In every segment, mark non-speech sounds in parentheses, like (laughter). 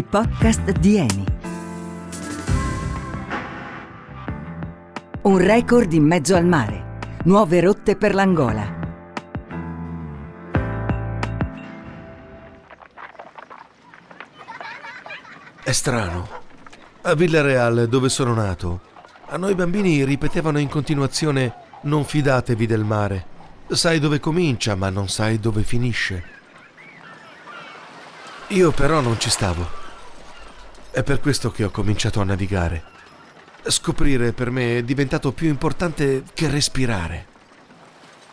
i podcast di Eni. Un record in mezzo al mare. Nuove rotte per l'Angola. È strano. A Villareal, dove sono nato, a noi bambini ripetevano in continuazione non fidatevi del mare. Sai dove comincia, ma non sai dove finisce. Io però non ci stavo. È per questo che ho cominciato a navigare. Scoprire per me è diventato più importante che respirare.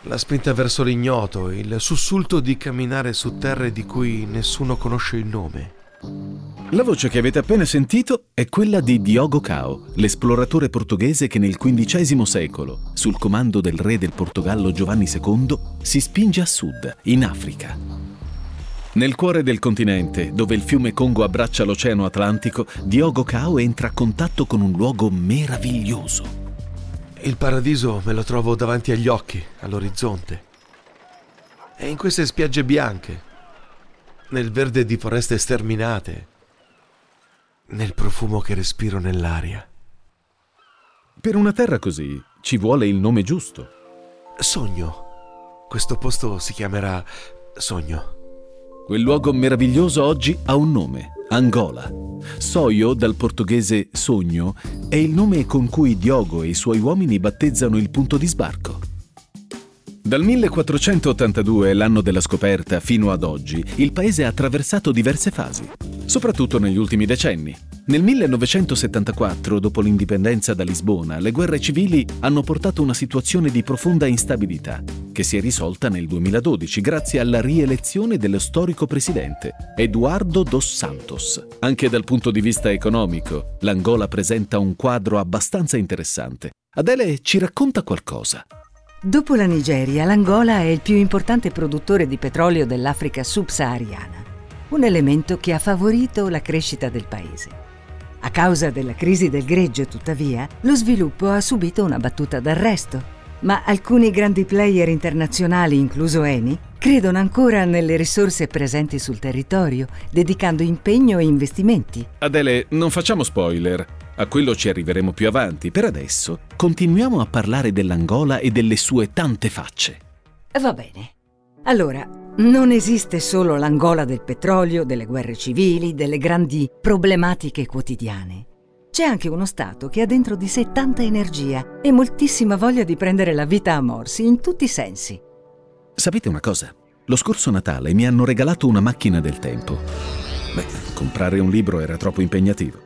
La spinta verso l'ignoto, il sussulto di camminare su terre di cui nessuno conosce il nome. La voce che avete appena sentito è quella di Diogo Cao, l'esploratore portoghese che nel XV secolo, sul comando del re del Portogallo Giovanni II, si spinge a sud, in Africa. Nel cuore del continente, dove il fiume Congo abbraccia l'Oceano Atlantico, Diogo Cao entra a contatto con un luogo meraviglioso. Il paradiso me lo trovo davanti agli occhi, all'orizzonte. E in queste spiagge bianche, nel verde di foreste sterminate, nel profumo che respiro nell'aria. Per una terra così ci vuole il nome giusto. Sogno. Questo posto si chiamerà Sogno. Quel luogo meraviglioso oggi ha un nome, Angola. Soio, dal portoghese sogno, è il nome con cui Diogo e i suoi uomini battezzano il punto di sbarco. Dal 1482, l'anno della scoperta, fino ad oggi, il paese ha attraversato diverse fasi, soprattutto negli ultimi decenni. Nel 1974, dopo l'indipendenza da Lisbona, le guerre civili hanno portato una situazione di profonda instabilità, che si è risolta nel 2012 grazie alla rielezione dello storico presidente, Eduardo dos Santos. Anche dal punto di vista economico, l'Angola presenta un quadro abbastanza interessante. Adele ci racconta qualcosa. Dopo la Nigeria, l'Angola è il più importante produttore di petrolio dell'Africa subsahariana, un elemento che ha favorito la crescita del paese. A causa della crisi del greggio, tuttavia, lo sviluppo ha subito una battuta d'arresto, ma alcuni grandi player internazionali, incluso Eni, credono ancora nelle risorse presenti sul territorio, dedicando impegno e investimenti. Adele, non facciamo spoiler. A quello ci arriveremo più avanti. Per adesso continuiamo a parlare dell'Angola e delle sue tante facce. Va bene. Allora, non esiste solo l'Angola del petrolio, delle guerre civili, delle grandi problematiche quotidiane. C'è anche uno Stato che ha dentro di sé tanta energia e moltissima voglia di prendere la vita a morsi in tutti i sensi. Sapete una cosa? Lo scorso Natale mi hanno regalato una macchina del tempo. Beh, comprare un libro era troppo impegnativo.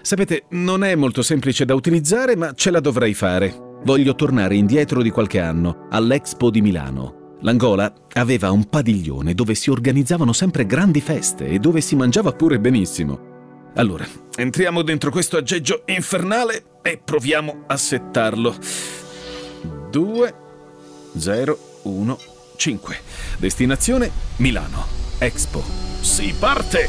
Sapete, non è molto semplice da utilizzare, ma ce la dovrei fare. Voglio tornare indietro di qualche anno, all'Expo di Milano. L'Angola aveva un padiglione dove si organizzavano sempre grandi feste e dove si mangiava pure benissimo. Allora, entriamo dentro questo aggeggio infernale e proviamo a settarlo. 2, 0, 1, 5. Destinazione Milano. Expo. Si parte!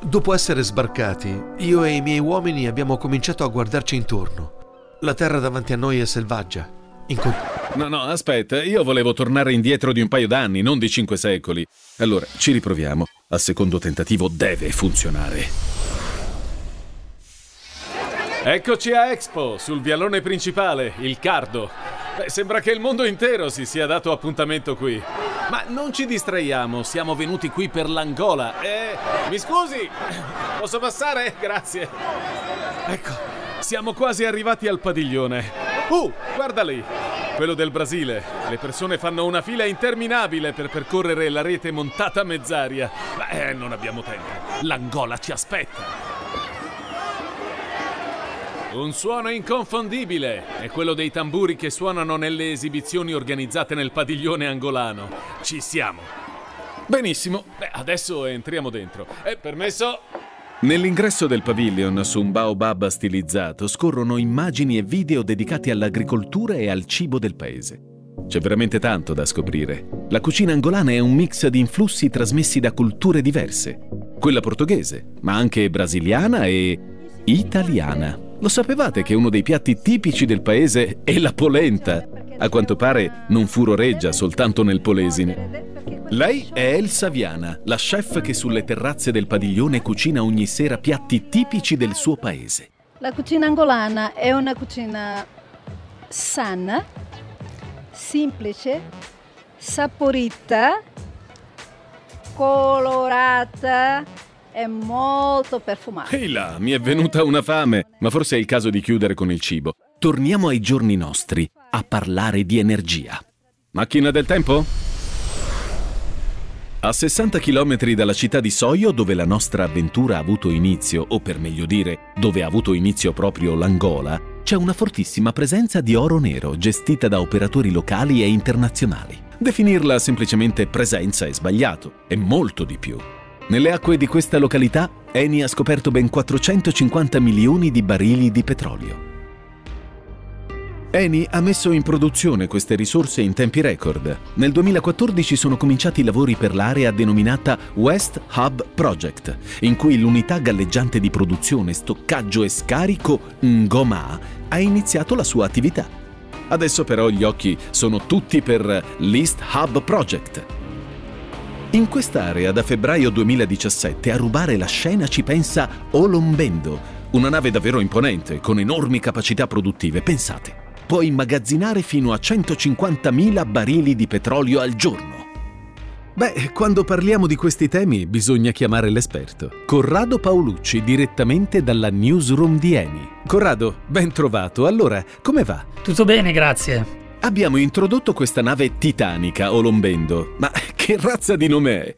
Dopo essere sbarcati, io e i miei uomini abbiamo cominciato a guardarci intorno. La terra davanti a noi è selvaggia. Con... No, no, aspetta, io volevo tornare indietro di un paio d'anni, non di cinque secoli. Allora, ci riproviamo. Al secondo tentativo deve funzionare. Eccoci a Expo, sul vialone principale, il Cardo. Beh, sembra che il mondo intero si sia dato appuntamento qui. Ma non ci distraiamo, siamo venuti qui per l'Angola. Eh, mi scusi, posso passare? (laughs) Grazie. Ecco, siamo quasi arrivati al padiglione. Uh, guarda lì, quello del Brasile. Le persone fanno una fila interminabile per percorrere la rete montata a mezz'aria. Ma eh, non abbiamo tempo. L'Angola ci aspetta. Un suono inconfondibile è quello dei tamburi che suonano nelle esibizioni organizzate nel padiglione angolano. Ci siamo. Benissimo, Beh, adesso entriamo dentro. È permesso? Nell'ingresso del pavilion, su un baobab stilizzato, scorrono immagini e video dedicati all'agricoltura e al cibo del paese. C'è veramente tanto da scoprire. La cucina angolana è un mix di influssi trasmessi da culture diverse. Quella portoghese, ma anche brasiliana e italiana. Lo sapevate che uno dei piatti tipici del paese è la polenta? A quanto pare non furoreggia soltanto nel Polesine. Lei è Elsa Viana, la chef che sulle terrazze del padiglione cucina ogni sera piatti tipici del suo paese. La cucina angolana è una cucina sana, semplice, saporita, colorata e molto profumata. Ehi là, mi è venuta una fame, ma forse è il caso di chiudere con il cibo. Torniamo ai giorni nostri, a parlare di energia. Macchina del tempo? A 60 km dalla città di Soio, dove la nostra avventura ha avuto inizio, o per meglio dire, dove ha avuto inizio proprio l'Angola, c'è una fortissima presenza di oro nero gestita da operatori locali e internazionali. Definirla semplicemente presenza è sbagliato, è molto di più. Nelle acque di questa località, Eni ha scoperto ben 450 milioni di barili di petrolio. Eni ha messo in produzione queste risorse in tempi record. Nel 2014 sono cominciati i lavori per l'area denominata West Hub Project, in cui l'unità galleggiante di produzione, stoccaggio e scarico Ngoma ha iniziato la sua attività. Adesso però gli occhi sono tutti per l'East Hub Project. In quest'area da febbraio 2017 a rubare la scena ci pensa Olombendo, una nave davvero imponente, con enormi capacità produttive, pensate può immagazzinare fino a 150.000 barili di petrolio al giorno. Beh, quando parliamo di questi temi bisogna chiamare l'esperto. Corrado Paolucci, direttamente dalla newsroom di Eni. Corrado, ben trovato. Allora, come va? Tutto bene, grazie. Abbiamo introdotto questa nave titanica, Olombendo. Ma che razza di nome è?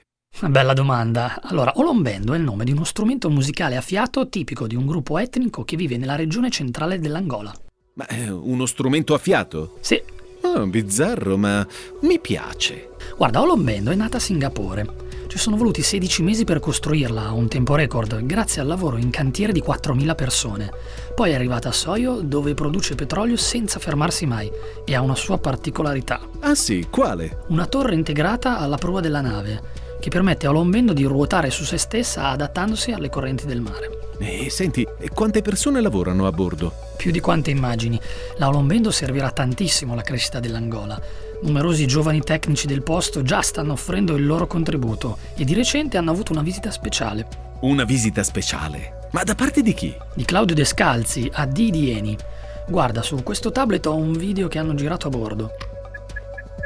Bella domanda. Allora, Olombendo è il nome di uno strumento musicale a fiato tipico di un gruppo etnico che vive nella regione centrale dell'Angola. Ma è uno strumento a fiato? Sì. Oh, bizzarro, ma mi piace. Guarda, Olombendo è nata a Singapore. Ci sono voluti 16 mesi per costruirla a un tempo record, grazie al lavoro in cantiere di 4.000 persone. Poi è arrivata a Soyo, dove produce petrolio senza fermarsi mai e ha una sua particolarità. Ah sì, quale? Una torre integrata alla prua della nave, che permette a Olombendo di ruotare su se stessa adattandosi alle correnti del mare. E senti, quante persone lavorano a bordo? Più di quante immagini. La Olombendo servirà tantissimo alla crescita dell'Angola. Numerosi giovani tecnici del posto già stanno offrendo il loro contributo e di recente hanno avuto una visita speciale. Una visita speciale? Ma da parte di chi? Di Claudio Descalzi, AD di Eni. Guarda, su questo tablet ho un video che hanno girato a bordo.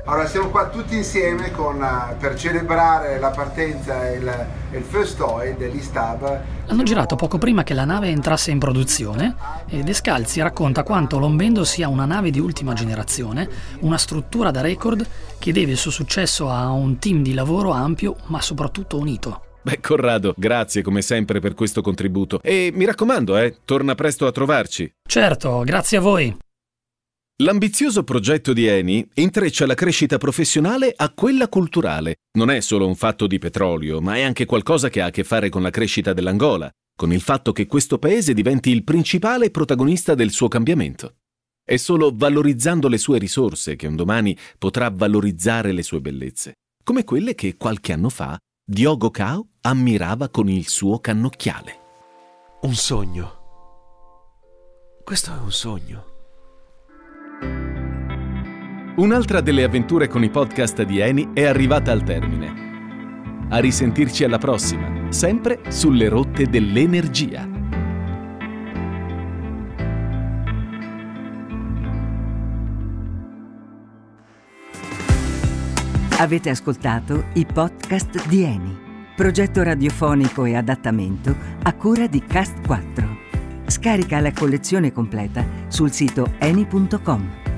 Allora siamo qua tutti insieme con, uh, per celebrare la partenza e il, il first oil dell'Istab. Hanno girato poco prima che la nave entrasse in produzione e Descalzi racconta quanto Lombendo sia una nave di ultima generazione, una struttura da record che deve il suo successo a un team di lavoro ampio ma soprattutto unito. Beh, Corrado, grazie come sempre per questo contributo. E mi raccomando, eh, torna presto a trovarci. Certo, grazie a voi. L'ambizioso progetto di Eni intreccia la crescita professionale a quella culturale. Non è solo un fatto di petrolio, ma è anche qualcosa che ha a che fare con la crescita dell'Angola, con il fatto che questo paese diventi il principale protagonista del suo cambiamento. È solo valorizzando le sue risorse che un domani potrà valorizzare le sue bellezze, come quelle che qualche anno fa Diogo Cao ammirava con il suo cannocchiale. Un sogno. Questo è un sogno. Un'altra delle avventure con i podcast di Eni è arrivata al termine. A risentirci alla prossima, sempre sulle rotte dell'energia. Avete ascoltato i podcast di Eni, progetto radiofonico e adattamento a cura di Cast 4. Scarica la collezione completa sul sito eni.com.